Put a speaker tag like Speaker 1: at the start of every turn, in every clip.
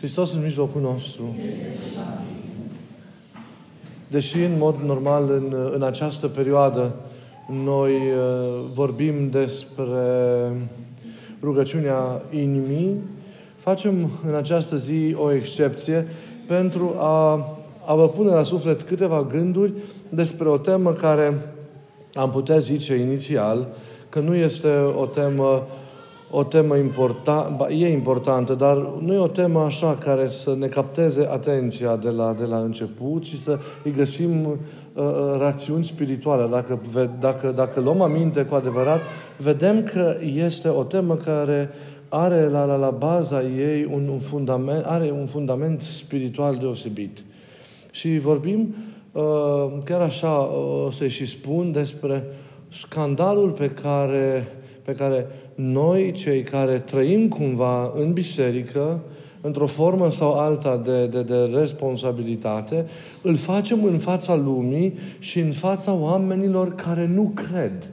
Speaker 1: Hristos în mijlocul nostru. Deși în mod normal în, în această perioadă noi uh, vorbim despre rugăciunea inimii, facem în această zi o excepție pentru a, a vă pune la suflet câteva gânduri despre o temă care am putea zice inițial că nu este o temă o temă importantă, e importantă, dar nu e o temă așa care să ne capteze atenția de la, de la început și să îi găsim uh, uh rațiuni spirituale. Dacă, dacă, dacă luăm aminte cu adevărat, vedem că este o temă care are la, la, la baza ei un, un fundament, are un fundament spiritual deosebit. Și vorbim, uh, chiar așa o uh, să și spun, despre scandalul pe care, pe care noi, cei care trăim cumva în biserică, într-o formă sau alta de, de, de responsabilitate, îl facem în fața lumii și în fața oamenilor care nu cred.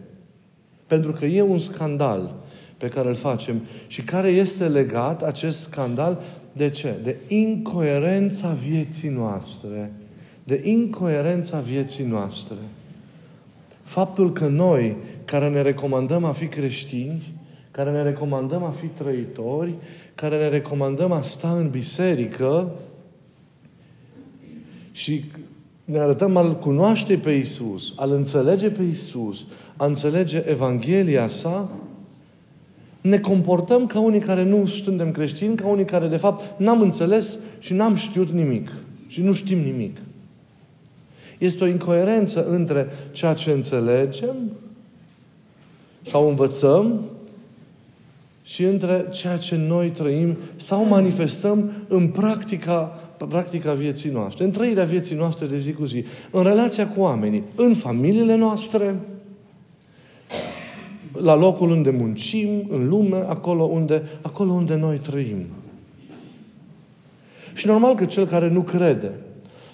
Speaker 1: Pentru că e un scandal pe care îl facem și care este legat, acest scandal, de ce? De incoerența vieții noastre. De incoerența vieții noastre. Faptul că noi, care ne recomandăm a fi creștini, care ne recomandăm a fi trăitori, care ne recomandăm a sta în biserică și ne arătăm al cunoaște pe Isus, al înțelege pe Isus, a înțelege Evanghelia sa, ne comportăm ca unii care nu suntem creștini, ca unii care de fapt n-am înțeles și n-am știut nimic. Și nu știm nimic. Este o incoerență între ceea ce înțelegem sau învățăm și între ceea ce noi trăim sau manifestăm în practica, practica vieții noastre, în trăirea vieții noastre de zi cu zi, în relația cu oamenii, în familiile noastre, la locul unde muncim, în lume, acolo unde, acolo unde noi trăim. Și normal că cel care nu crede,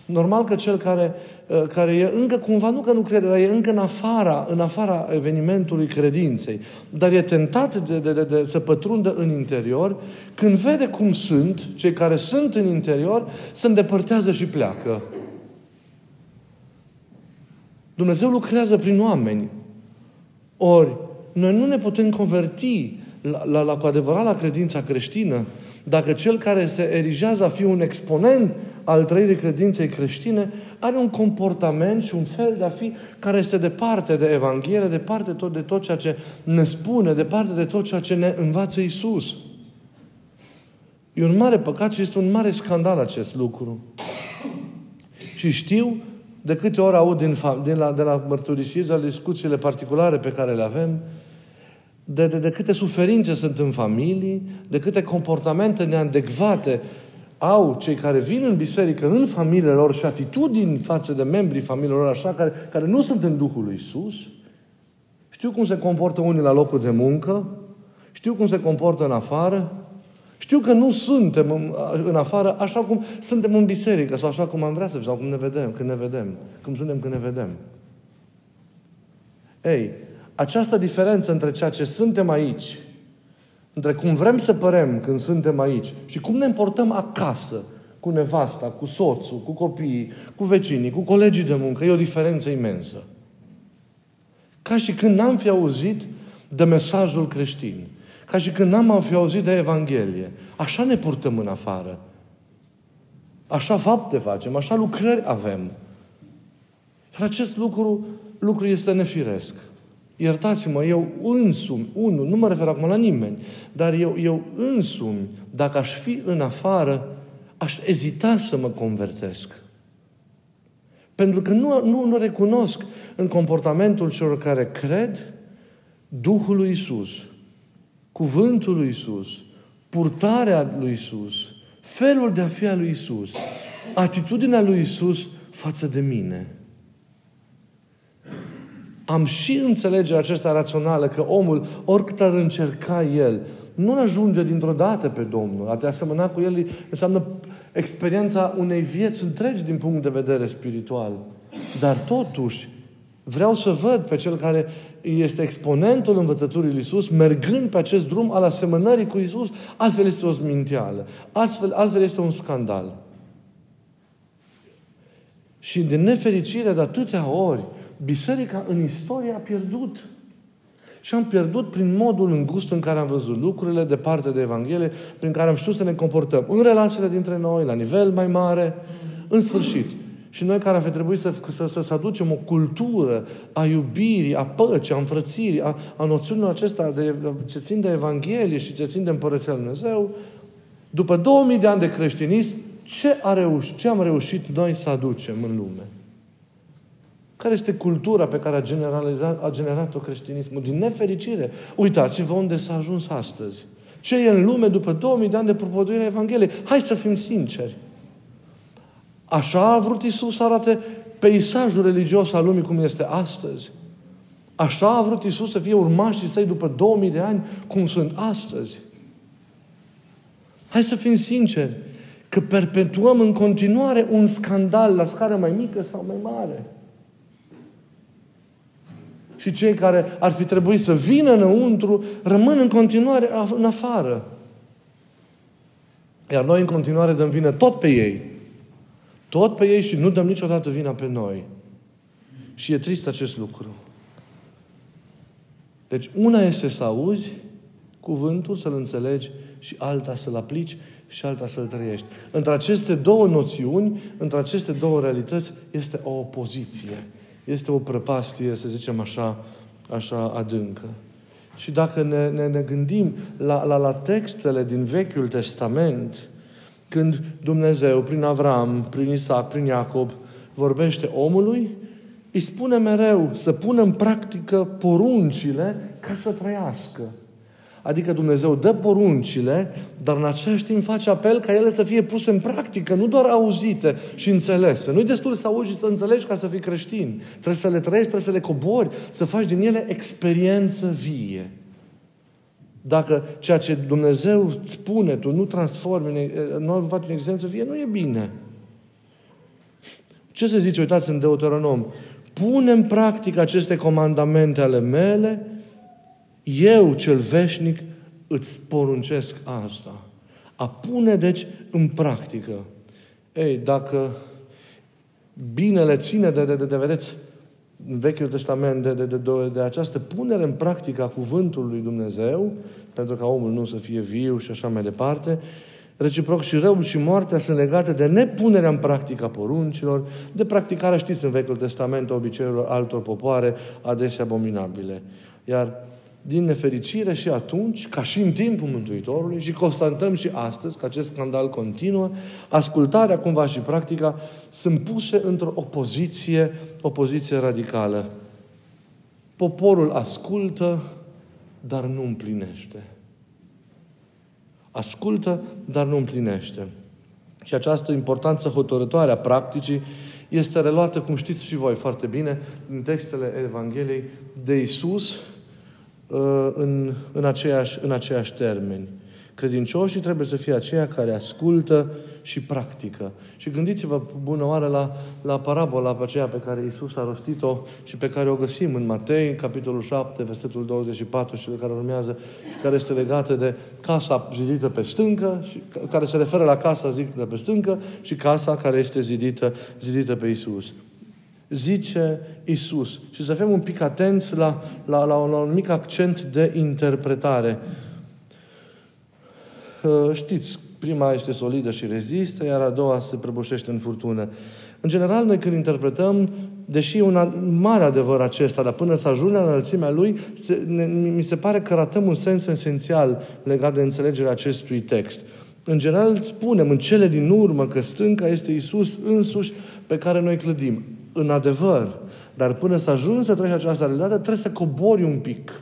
Speaker 1: normal că cel care Uh, care e încă cumva, nu că nu crede, dar e încă în afara, în afara evenimentului credinței, dar e tentat de, de, de, de să pătrundă în interior, când vede cum sunt, cei care sunt în interior, se îndepărtează și pleacă. Dumnezeu lucrează prin oameni. Ori, noi nu ne putem converti la, la, la cu adevărat la credința creștină dacă cel care se erigează a fi un exponent al trăirii credinței creștine are un comportament și un fel de a fi care este departe de Evanghelie, departe de tot, de tot ceea ce ne spune, departe de tot ceea ce ne învață Isus. E un mare păcat și este un mare scandal acest lucru. Și știu de câte ori aud din, din la, de la mărturisiri, de la discuțiile particulare pe care le avem, de, de, de câte suferințe sunt în familii, de câte comportamente neadecvate au cei care vin în biserică, în familiile lor și atitudini față de membrii familiilor lor, așa, care, care nu sunt în Duhul lui Isus. Știu cum se comportă unii la locul de muncă, știu cum se comportă în afară, știu că nu suntem în, în afară așa cum suntem în biserică sau așa cum am vrea să sau cum ne vedem, când ne vedem, cum suntem când ne vedem. Ei, această diferență între ceea ce suntem aici între cum vrem să părem când suntem aici și cum ne împortăm acasă, cu nevasta, cu soțul, cu copiii, cu vecinii, cu colegii de muncă, e o diferență imensă. Ca și când n-am fi auzit de mesajul creștin. Ca și când n-am fi auzit de Evanghelie. Așa ne purtăm în afară. Așa fapte facem, așa lucrări avem. Iar acest lucru, lucru este nefiresc. Iertați-mă, eu însumi, unul, nu mă refer acum la nimeni, dar eu, eu însumi, dacă aș fi în afară, aș ezita să mă convertesc. Pentru că nu, nu, nu recunosc în comportamentul celor care cred Duhul lui Isus, cuvântul lui Isus, purtarea lui Isus, felul de a fi al lui Isus, atitudinea lui Isus față de mine am și înțelegerea aceasta rațională că omul, oricât ar încerca el, nu ajunge dintr-o dată pe Domnul. A te asemăna cu El înseamnă experiența unei vieți întregi din punct de vedere spiritual. Dar totuși, vreau să văd pe cel care este exponentul învățăturii lui Isus, mergând pe acest drum al asemănării cu Isus, altfel este o zminteală. Altfel, altfel este un scandal. Și de nefericire de atâtea ori, biserica în istorie a pierdut. Și am pierdut prin modul îngust în care am văzut lucrurile, departe de Evanghelie, prin care am știut să ne comportăm în relațiile dintre noi, la nivel mai mare, în sfârșit. Și noi care ar fi trebuit să, să, să, să aducem o cultură a iubirii, a păcii, a înfrățirii, a, a noțiunilor acestea de, ce țin de Evanghelie și ce țin de Împărăția Lui Dumnezeu, după 2000 de ani de creștinism, ce, a reușit, ce am reușit noi să aducem în lume? Care este cultura pe care a, generalizat, a generat-o creștinismul? Din nefericire. Uitați-vă unde s-a ajuns astăzi. Ce e în lume după 2000 de ani de propovăduire a Evangheliei? Hai să fim sinceri. Așa a vrut Isus să arate peisajul religios al lumii cum este astăzi. Așa a vrut Isus să fie urmașii săi după 2000 de ani cum sunt astăzi. Hai să fim sinceri că perpetuăm în continuare un scandal la scară mai mică sau mai mare. Și cei care ar fi trebuit să vină înăuntru rămân în continuare în afară. Iar noi în continuare dăm vină tot pe ei. Tot pe ei și nu dăm niciodată vina pe noi. Și e trist acest lucru. Deci una este să auzi cuvântul, să-l înțelegi și alta să-l aplici și alta să-l trăiești. Între aceste două noțiuni, între aceste două realități, este o opoziție. Este o prăpastie, să zicem așa, așa adâncă. Și dacă ne, ne, ne gândim la, la, la textele din Vechiul Testament, când Dumnezeu, prin Avram, prin Isaac, prin Iacob, vorbește omului, îi spune mereu să pună în practică poruncile ca să trăiască. Adică Dumnezeu dă poruncile, dar în același timp face apel ca ele să fie puse în practică, nu doar auzite și înțelese. Nu-i destul să auzi și să înțelegi ca să fii creștin. Trebuie să le trăiești, trebuie să le cobori, să faci din ele experiență vie. Dacă ceea ce Dumnezeu îți spune, tu nu transformi, nu faci în experiență vie, nu e bine. Ce se zice, uitați în Deuteronom, pune în practică aceste comandamente ale mele eu, cel veșnic, îți poruncesc asta. A pune, deci, în practică. Ei, dacă binele ține de, de, de, de vedeți, în Vechiul Testament, de, de, de, de, de această punere în practică a cuvântului lui Dumnezeu, pentru ca omul nu să fie viu și așa mai departe, reciproc și răul și moartea sunt legate de nepunerea în practică a poruncilor, de practicarea, știți, în Vechiul Testament, a obiceiurilor altor popoare, adesea abominabile. Iar din nefericire și atunci, ca și în timpul Mântuitorului, și constatăm și astăzi că acest scandal continuă, ascultarea cumva și practica sunt puse într-o opoziție, opoziție radicală. Poporul ascultă, dar nu împlinește. Ascultă, dar nu împlinește. Și această importanță hotărătoare a practicii este reluată, cum știți și voi foarte bine, în textele Evangheliei de Isus, Uh, în, în, aceeași, în aceeași termeni. Credincioșii trebuie să fie aceia care ascultă și practică. Și gândiți-vă bună oară la, la parabola pe aceea pe care Iisus a rostit-o și pe care o găsim în Matei, capitolul 7, versetul 24 și care urmează, și care este legată de casa zidită pe stâncă, și care se referă la casa zidită pe stâncă și casa care este zidită, zidită pe Iisus zice Isus. Și să fim un pic atenți la, la, la, la un mic accent de interpretare. Uh, știți, prima este solidă și rezistă, iar a doua se prăbușește în furtună. În general, noi când interpretăm, deși e un mare adevăr acesta, dar până să ajungem la înălțimea lui, se, ne, mi se pare că ratăm un sens esențial legat de înțelegerea acestui text. În general, spunem în cele din urmă că stânca este Isus însuși pe care noi clădim în adevăr. Dar până să ajungi să treci această realitate, trebuie să cobori un pic.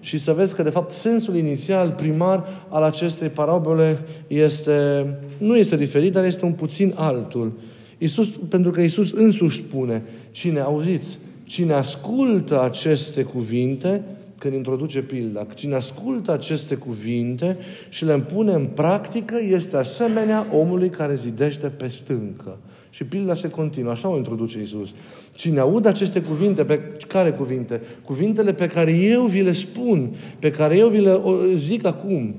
Speaker 1: Și să vezi că, de fapt, sensul inițial, primar al acestei parabole este, nu este diferit, dar este un puțin altul. Iisus, pentru că Iisus însuși spune, cine auziți, cine ascultă aceste cuvinte, când introduce pilda. Cine ascultă aceste cuvinte și le împune în practică este asemenea omului care zidește pe stâncă. Și pilda se continuă. Așa o introduce Isus. Cine aud aceste cuvinte, pe care cuvinte? Cuvintele pe care eu vi le spun, pe care eu vi le zic acum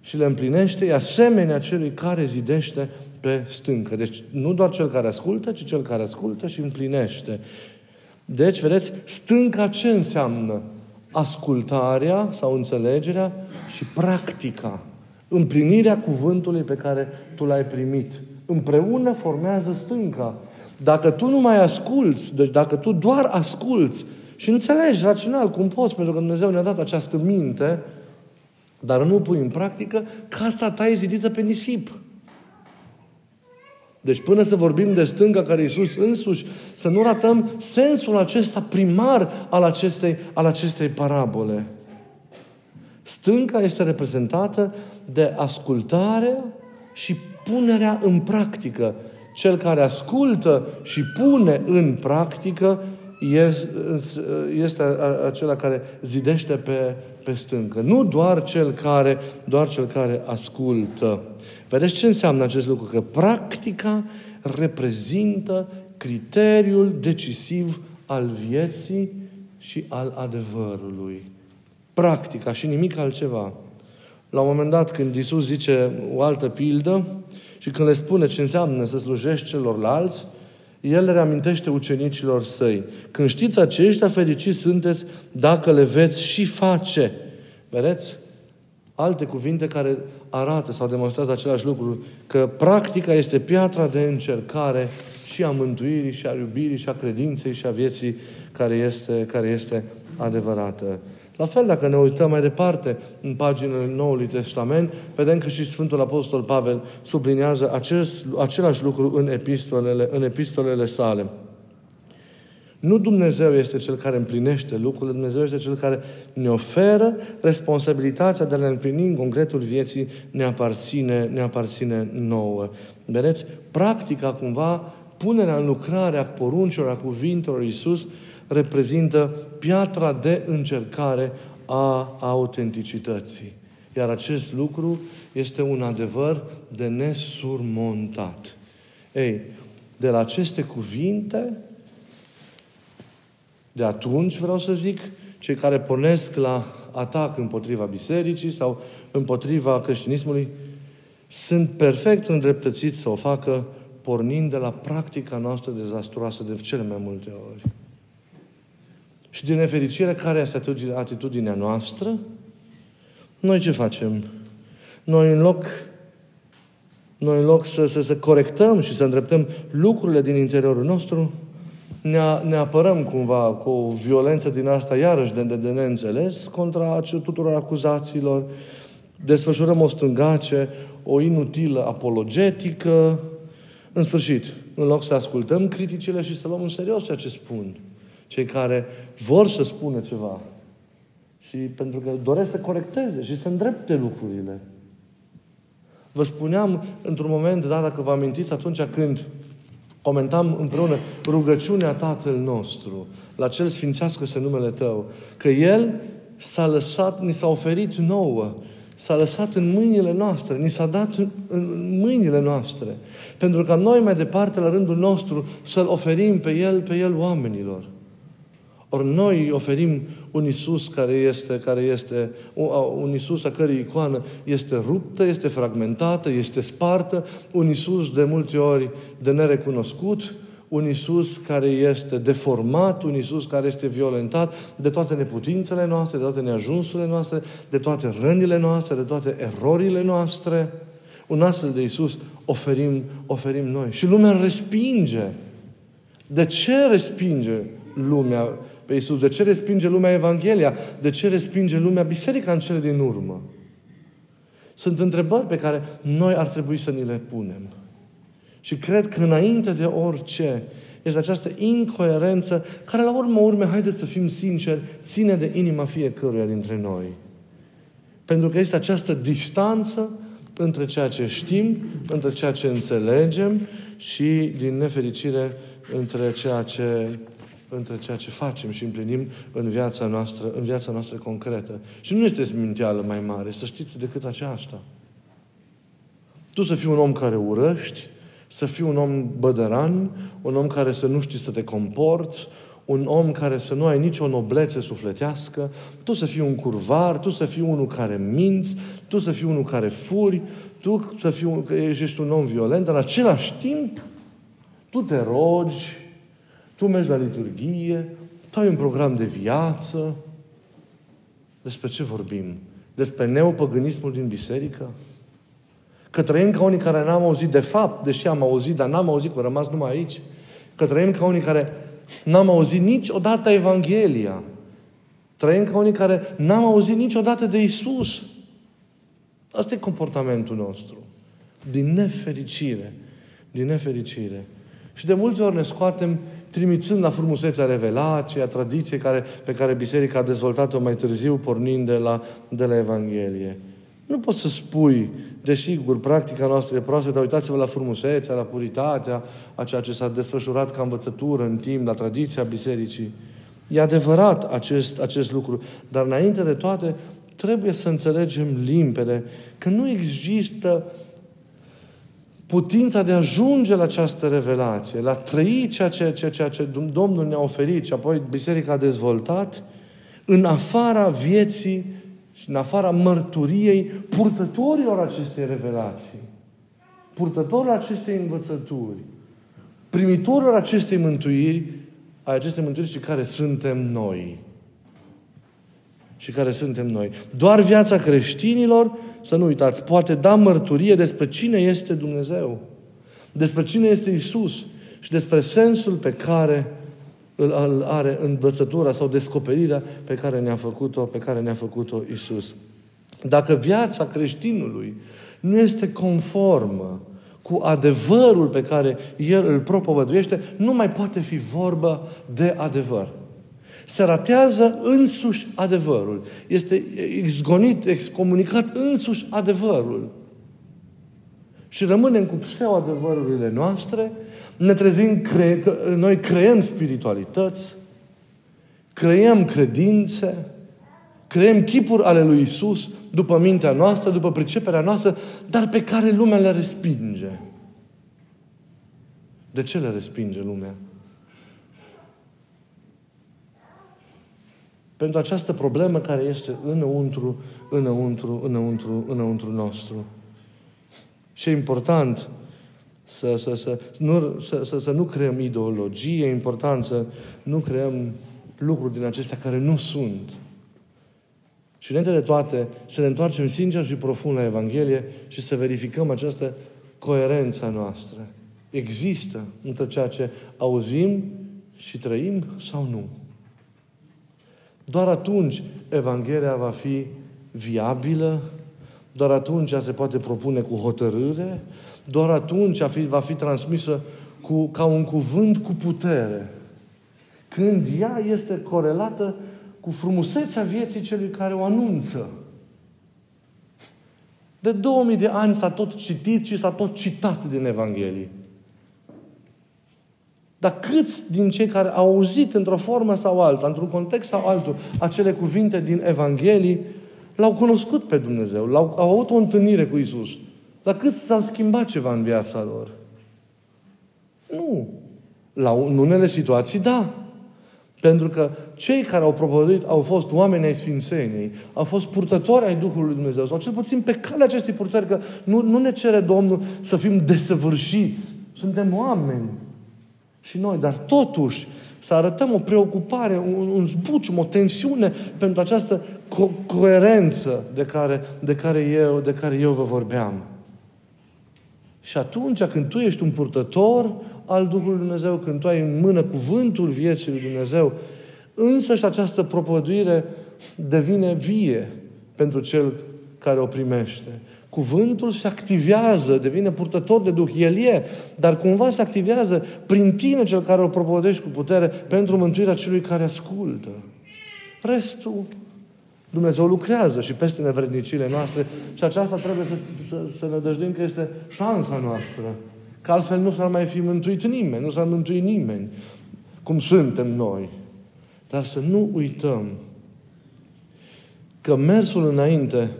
Speaker 1: și le împlinește, e asemenea celui care zidește pe stâncă. Deci nu doar cel care ascultă, ci cel care ascultă și împlinește. Deci, vedeți, stânca ce înseamnă? Ascultarea sau înțelegerea și practica. Împlinirea cuvântului pe care tu l-ai primit. Împreună formează stânca. Dacă tu nu mai asculți, deci dacă tu doar asculți și înțelegi rațional cum poți, pentru că Dumnezeu ne-a dat această minte, dar nu pui în practică, casa ta e zidită pe nisip. Deci până să vorbim de stânga care Iisus însuși, să nu ratăm sensul acesta primar al acestei, al acestei parabole. Stânca este reprezentată de ascultarea și punerea în practică. Cel care ascultă și pune în practică este acela care zidește pe, pe stâncă. Nu doar cel care, doar cel care ascultă. Vedeți ce înseamnă acest lucru? Că practica reprezintă criteriul decisiv al vieții și al adevărului. Practica și nimic altceva. La un moment dat, când Isus zice o altă pildă și când le spune ce înseamnă să slujești celorlalți, el le reamintește ucenicilor săi. Când știți aceștia, fericiți sunteți dacă le veți și face. Vedeți? Alte cuvinte care arată sau demonstrează același lucru, că practica este piatra de încercare și a mântuirii, și a iubirii, și a credinței, și a vieții care este, care este adevărată. La fel, dacă ne uităm mai departe în paginile Noului Testament, vedem că și Sfântul Apostol Pavel subliniază acest, același lucru în epistolele, în epistolele sale. Nu Dumnezeu este Cel care împlinește lucrurile, Dumnezeu este Cel care ne oferă responsabilitatea de a le împlini în concretul vieții, ne aparține, ne aparține nouă. Vedeți? Practica, cumva, punerea în lucrare a poruncilor, a cuvintelor Iisus, reprezintă piatra de încercare a autenticității. Iar acest lucru este un adevăr de nesurmontat. Ei, de la aceste cuvinte, de atunci, vreau să zic, cei care pornesc la atac împotriva bisericii sau împotriva creștinismului, sunt perfect îndreptățiți să o facă pornind de la practica noastră dezastruoasă de cele mai multe ori. Și din nefericire, care este atitudinea noastră? Noi ce facem? Noi în loc, noi în loc să, să, să corectăm și să îndreptăm lucrurile din interiorul nostru, ne, ne apărăm cumva cu o violență din asta, iarăși de, de, de neînțeles, contra tuturor acuzațiilor, desfășurăm o stângace, o inutilă apologetică, în sfârșit, în loc să ascultăm criticile și să luăm în serios ceea ce spun cei care vor să spună ceva și pentru că doresc să corecteze și să îndrepte lucrurile. Vă spuneam într-un moment dat, dacă vă amintiți, atunci când comentam împreună rugăciunea Tatăl nostru, la cel sfințească-se numele Tău, că El s-a lăsat, ni s-a oferit nouă, s-a lăsat în mâinile noastre, ni s-a dat în, în mâinile noastre, pentru ca noi mai departe, la rândul nostru, să-L oferim pe El, pe El oamenilor. Ori noi oferim un Isus care este, care este un Isus a cărei icoană este ruptă, este fragmentată, este spartă, un Isus de multe ori de nerecunoscut, un Isus care este deformat, un Isus care este violentat de toate neputințele noastre, de toate neajunsurile noastre, de toate rănile noastre, de toate erorile noastre. Un astfel de Isus oferim, oferim noi. Și lumea îl respinge. De ce respinge lumea pe Iisus? De ce respinge lumea Evanghelia? De ce respinge lumea Biserica în cele din urmă? Sunt întrebări pe care noi ar trebui să ni le punem. Și cred că înainte de orice este această incoerență care la urmă urme, haideți să fim sinceri, ține de inima fiecăruia dintre noi. Pentru că este această distanță între ceea ce știm, între ceea ce înțelegem și, din nefericire, între ceea ce între ceea ce facem și împlinim în viața noastră, în viața noastră concretă. Și nu este sminteală mai mare, să știți, decât aceasta. Tu să fii un om care urăști, să fii un om bădăran, un om care să nu știi să te comporți, un om care să nu ai nicio noblețe sufletească, tu să fii un curvar, tu să fii unul care minți, tu să fii unul care furi, tu să fii un, că ești un om violent, dar în același timp tu te rogi, tu mergi la liturghie, tu ai un program de viață. Despre ce vorbim? Despre neopăgânismul din biserică? Că trăim ca unii care n-am auzit de fapt, deși am auzit, dar n-am auzit, că am rămas numai aici. Că trăim ca unii care n-am auzit niciodată Evanghelia. Trăim ca unii care n-am auzit niciodată de Isus. Asta e comportamentul nostru. Din nefericire. Din nefericire. Și de multe ori ne scoatem trimițând la frumusețea revelației, a tradiției care, pe care Biserica a dezvoltat-o mai târziu, pornind de la, de la Evanghelie. Nu poți să spui, desigur, practica noastră e proastă, dar uitați-vă la frumusețea, la puritatea, a ceea ce s-a desfășurat ca învățătură în timp, la tradiția bisericii. E adevărat acest, acest lucru, dar înainte de toate, trebuie să înțelegem limpede că nu există putința de a ajunge la această revelație, la trăi ceea ce, ceea, ceea ce Domnul ne-a oferit și apoi Biserica a dezvoltat, în afara vieții și în afara mărturiei purtătorilor acestei revelații, purtătorilor acestei învățături, primitorilor acestei mântuiri, a acestei mântuiri și care suntem noi. Și care suntem noi. Doar viața creștinilor să nu uitați, poate da mărturie despre cine este Dumnezeu, despre cine este Isus și despre sensul pe care îl are învățătura sau descoperirea pe care ne-a făcut-o, pe care ne-a făcut-o Isus. Dacă viața creștinului nu este conformă cu adevărul pe care el îl propovăduiește, nu mai poate fi vorbă de adevăr se ratează însuși adevărul. Este exgonit, excomunicat însuși adevărul. Și rămânem cu pseudo-adevărurile noastre, ne trezim cre- că noi creăm spiritualități, creăm credințe, creăm chipuri ale lui Isus după mintea noastră, după priceperea noastră, dar pe care lumea le respinge. De ce le respinge lumea? Pentru această problemă care este înăuntru, înăuntru, înăuntru, înăuntru nostru. Și e important să, să, să, nu, să, să, să nu creăm ideologie, e important să nu creăm lucruri din acestea care nu sunt. Și înainte de toate, să ne întoarcem sincer și profund la Evanghelie și să verificăm această coerență noastră. Există între ceea ce auzim și trăim sau nu? Doar atunci Evanghelia va fi viabilă, doar atunci ea se poate propune cu hotărâre, doar atunci va fi transmisă cu, ca un cuvânt cu putere. Când ea este corelată cu frumusețea vieții celui care o anunță. De 2000 de ani s-a tot citit și s-a tot citat din Evanghelie. Dar câți din cei care au auzit într-o formă sau alta, într-un context sau altul, acele cuvinte din Evanghelii, l-au cunoscut pe Dumnezeu, l-au, au avut o întâlnire cu Isus. Dar cât s-a schimbat ceva în viața lor? Nu. La unele situații, da. Pentru că cei care au propovăduit au fost oameni ai Sfințeniei, au fost purtători ai Duhului Lui Dumnezeu, sau cel puțin pe calea acestei purtări, că nu, nu ne cere Domnul să fim desăvârșiți. Suntem oameni și noi, dar totuși să arătăm o preocupare, un, un zbucium, o tensiune pentru această co- coerență de care, de, care eu, de care eu vă vorbeam. Și atunci când tu ești un purtător al Duhului Dumnezeu, când tu ai în mână cuvântul vieții lui Dumnezeu, însă și această propovăduire devine vie pentru cel care o primește. Cuvântul se activează, devine purtător de Duh. El e, dar cumva se activează prin tine, cel care o propovedești cu putere, pentru mântuirea celui care ascultă. Restul, Dumnezeu lucrează și peste nevrednicile noastre și aceasta trebuie să, să, să ne dăjduim că este șansa noastră. Că altfel nu s-ar mai fi mântuit nimeni, nu s-ar mântui nimeni. cum suntem noi. Dar să nu uităm că mersul înainte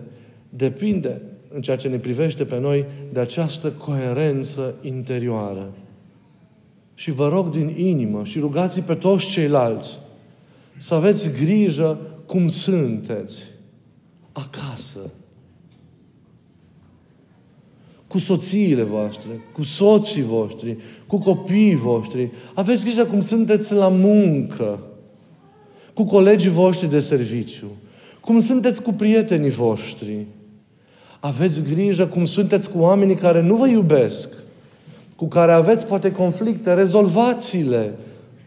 Speaker 1: depinde, în ceea ce ne privește pe noi, de această coerență interioară. Și vă rog din inimă și rugați pe toți ceilalți să aveți grijă cum sunteți acasă. Cu soțiile voastre, cu soții voștri, cu copiii voștri. Aveți grijă cum sunteți la muncă, cu colegii voștri de serviciu, cum sunteți cu prietenii voștri. Aveți grijă cum sunteți cu oamenii care nu vă iubesc, cu care aveți poate conflicte, rezolvați-le.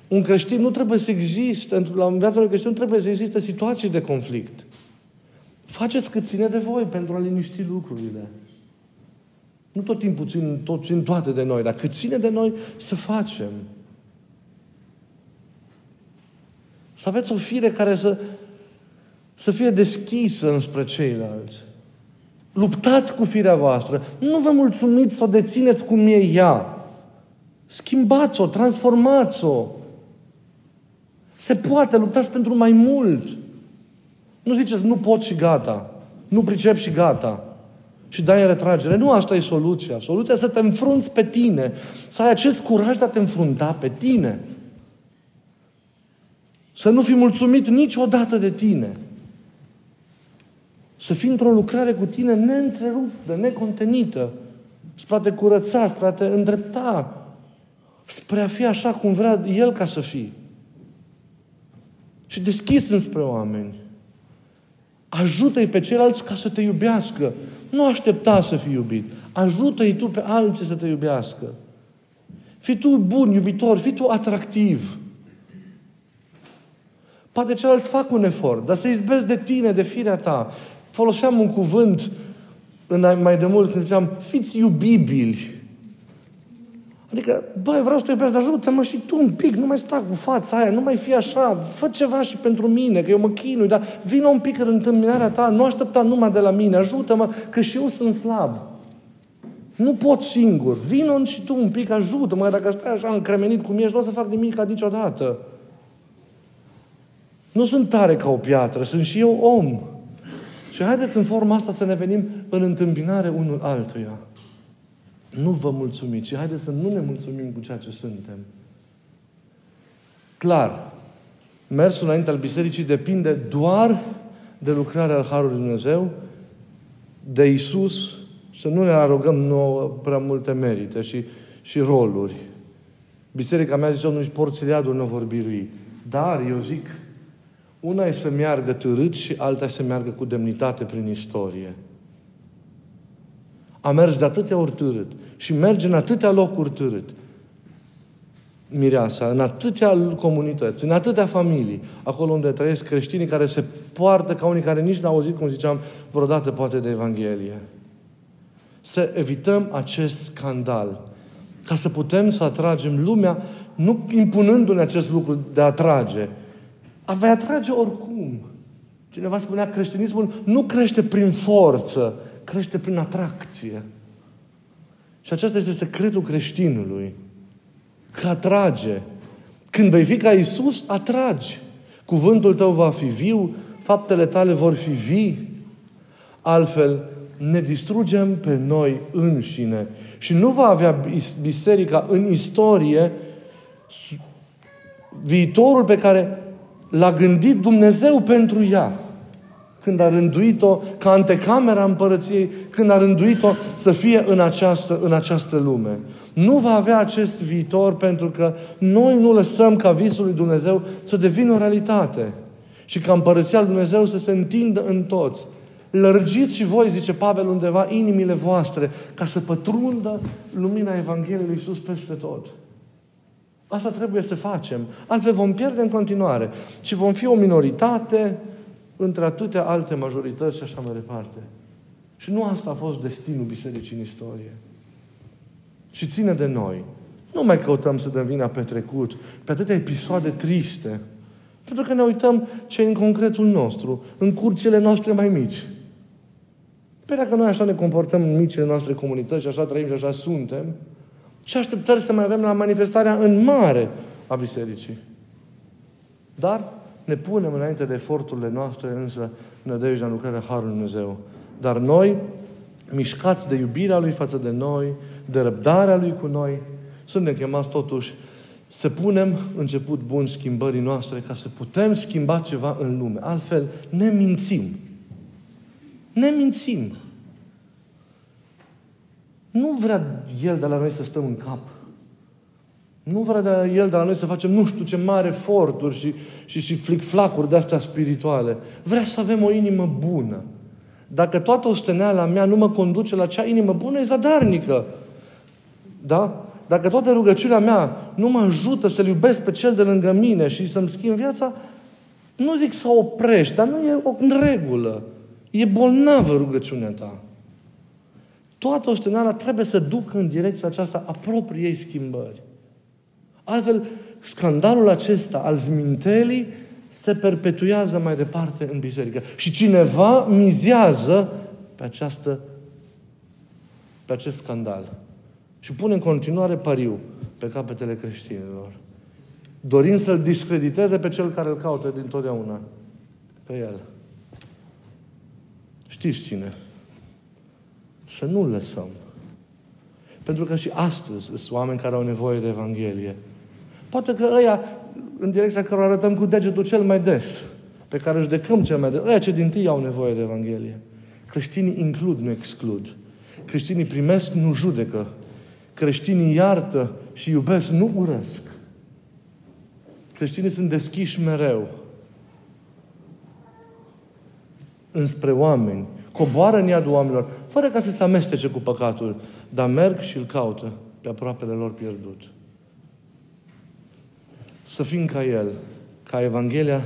Speaker 1: Un creștin nu trebuie să existe, la viața unui creștin nu trebuie să existe situații de conflict. Faceți cât ține de voi pentru a liniști lucrurile. Nu tot timpul țin, tot, țin toate de noi, dar cât ține de noi să facem. Să aveți o fire care să, să fie deschisă înspre ceilalți. Luptați cu firea voastră. Nu vă mulțumiți să o dețineți cum e ea. Schimbați-o, transformați-o. Se poate, luptați pentru mai mult. Nu ziceți, nu pot și gata. Nu pricep și gata. Și dai în retragere. Nu asta e soluția. Soluția este să te înfrunți pe tine. Să ai acest curaj de a te înfrunta pe tine. Să nu fii mulțumit niciodată de tine. Să fii într-o lucrare cu tine neîntreruptă, necontenită, spre a te curăța, spre a te îndrepta, spre a fi așa cum vrea El ca să fii. Și deschis înspre oameni. Ajută-i pe ceilalți ca să te iubească. Nu aștepta să fii iubit. Ajută-i tu pe alții să te iubească. Fii tu bun, iubitor, fii tu atractiv. Poate ceilalți fac un efort, dar să izbezi de tine, de firea ta. Foloseam un cuvânt în mai de mult când ziceam, fiți iubibili. Adică, băi, vreau să te iubesc, dar ajută-mă și tu un pic, nu mai sta cu fața aia, nu mai fi așa, fă ceva și pentru mine, că eu mă chinui, dar vină un pic în întâmpinarea ta, nu aștepta numai de la mine, ajută-mă, că și eu sunt slab. Nu pot singur. Vină și tu un pic, ajută-mă, dacă stai așa încremenit cum ești, nu o să fac nimic niciodată. Nu sunt tare ca o piatră, sunt și eu om. Și haideți în forma asta să ne venim în întâmpinare unul altuia. Nu vă mulțumiți și haideți să nu ne mulțumim cu ceea ce suntem. Clar, mersul înainte al bisericii depinde doar de lucrarea al Harului Dumnezeu, de Isus, să nu ne arogăm nouă prea multe merite și, și roluri. Biserica mea zice, nu-și porți nu vor birui. Dar eu zic, una e să meargă târât și alta e să meargă cu demnitate prin istorie. A mers de atâtea ori târât și merge în atâtea locuri târât. Mireasa, în atâtea comunități, în atâtea familii, acolo unde trăiesc creștinii care se poartă ca unii care nici n-au auzit, cum ziceam, vreodată poate de Evanghelie. Să evităm acest scandal. Ca să putem să atragem lumea, nu impunându-ne acest lucru de a atrage, a vei atrage oricum. Cineva spunea, creștinismul nu crește prin forță, crește prin atracție. Și acesta este secretul creștinului. Că atrage. Când vei fi ca Isus, atragi. Cuvântul tău va fi viu, faptele tale vor fi vii. Altfel, ne distrugem pe noi înșine. Și nu va avea biserica în istorie viitorul pe care l-a gândit Dumnezeu pentru ea. Când a rânduit-o ca antecamera împărăției, când a rânduit-o să fie în această, în această lume. Nu va avea acest viitor pentru că noi nu lăsăm ca visul lui Dumnezeu să devină o realitate. Și ca împărăția lui Dumnezeu să se întindă în toți. Lărgiți și voi, zice Pavel undeva, inimile voastre, ca să pătrundă lumina Evangheliei lui Iisus peste tot. Asta trebuie să facem. Altfel vom pierde în continuare. Și vom fi o minoritate între atâtea alte majorități și așa mai departe. Și nu asta a fost destinul bisericii în istorie. Și ține de noi. Nu mai căutăm să dăm vina pe trecut, pe atâtea episoade triste. Pentru că ne uităm ce în concretul nostru, în curțile noastre mai mici. Păi dacă noi așa ne comportăm în micile noastre comunități și așa trăim și așa suntem, ce așteptări să mai avem la manifestarea în mare a bisericii. Dar ne punem înainte de eforturile noastre, însă, nădejdea în lucrarea Harului Dumnezeu. Dar noi, mișcați de iubirea Lui față de noi, de răbdarea Lui cu noi, suntem chemați totuși să punem început bun schimbării noastre ca să putem schimba ceva în lume. Altfel, ne mințim. Ne mințim. Nu vrea El de la noi să stăm în cap. Nu vrea de la El de la noi să facem nu știu ce mare eforturi și, și, și flic-flacuri de-astea spirituale. Vrea să avem o inimă bună. Dacă toată osteneala mea nu mă conduce la cea inimă bună, e zadarnică. Da? Dacă toată rugăciunea mea nu mă ajută să-L iubesc pe cel de lângă mine și să-mi schimb viața, nu zic să oprești, dar nu e o regulă. E bolnavă rugăciunea ta. Toată osteneala trebuie să ducă în direcția aceasta a propriei schimbări. Altfel, scandalul acesta al zmintelii se perpetuează mai departe în biserică. Și cineva mizează pe, această, pe acest scandal. Și pune în continuare pariu pe capetele creștinilor. Dorind să-l discrediteze pe cel care îl caută dintotdeauna. Pe el. Știți cine? Să nu lăsăm. Pentru că și astăzi sunt oameni care au nevoie de Evanghelie. Poate că ăia, în direcția care arătăm cu degetul cel mai des, pe care își decăm cel mai des, ăia ce din tâi au nevoie de Evanghelie. Creștinii includ, nu exclud. Creștinii primesc, nu judecă. Creștinii iartă și iubesc, nu urăsc. Creștinii sunt deschiși mereu înspre oameni, coboară în iadul oamenilor, fără ca să se amestece cu păcatul, dar merg și îl caută pe aproapele lor pierdut. Să fim ca El, ca Evanghelia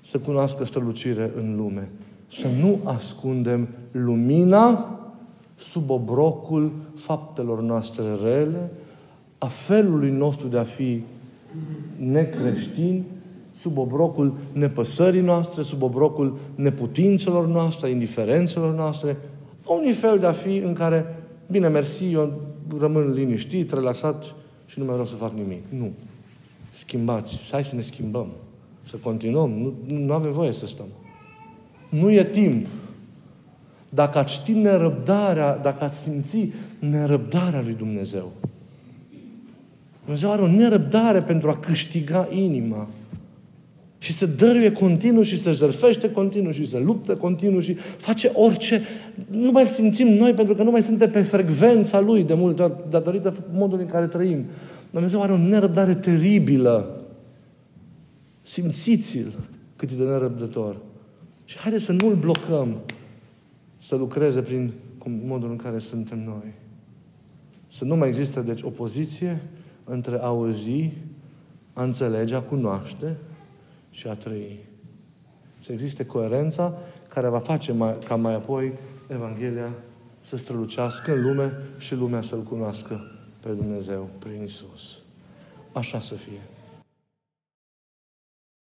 Speaker 1: să cunoască strălucire în lume. Să nu ascundem lumina sub obrocul faptelor noastre rele, a felului nostru de a fi necreștini, sub obrocul nepăsării noastre, sub obrocul neputințelor noastre, indiferențelor noastre, a unui fel de a fi în care, bine, mersi, eu rămân liniștit, relaxat și nu mai vreau să fac nimic. Nu. Schimbați. Hai să ne schimbăm. Să continuăm. Nu, nu avem voie să stăm. Nu e timp. Dacă ați ști nerăbdarea, dacă ați simți nerăbdarea lui Dumnezeu. Dumnezeu are o nerăbdare pentru a câștiga inima. Și se dăruie continuu și se jertfește continuu și se luptă continuu și face orice. Nu mai simțim noi pentru că nu mai suntem pe frecvența Lui de multe ori, datorită modului în care trăim. Dumnezeu are o nerăbdare teribilă. Simțiți-l cât e de nerăbdător. Și haideți să nu-l blocăm să lucreze prin modul în care suntem noi. Să nu mai există, deci, opoziție între a auzi, a înțelege, a cunoaște și a trăi. Să existe coerența care va face mai, ca mai apoi Evanghelia să strălucească în lume și lumea să-L cunoască pe Dumnezeu prin Isus. Așa să fie.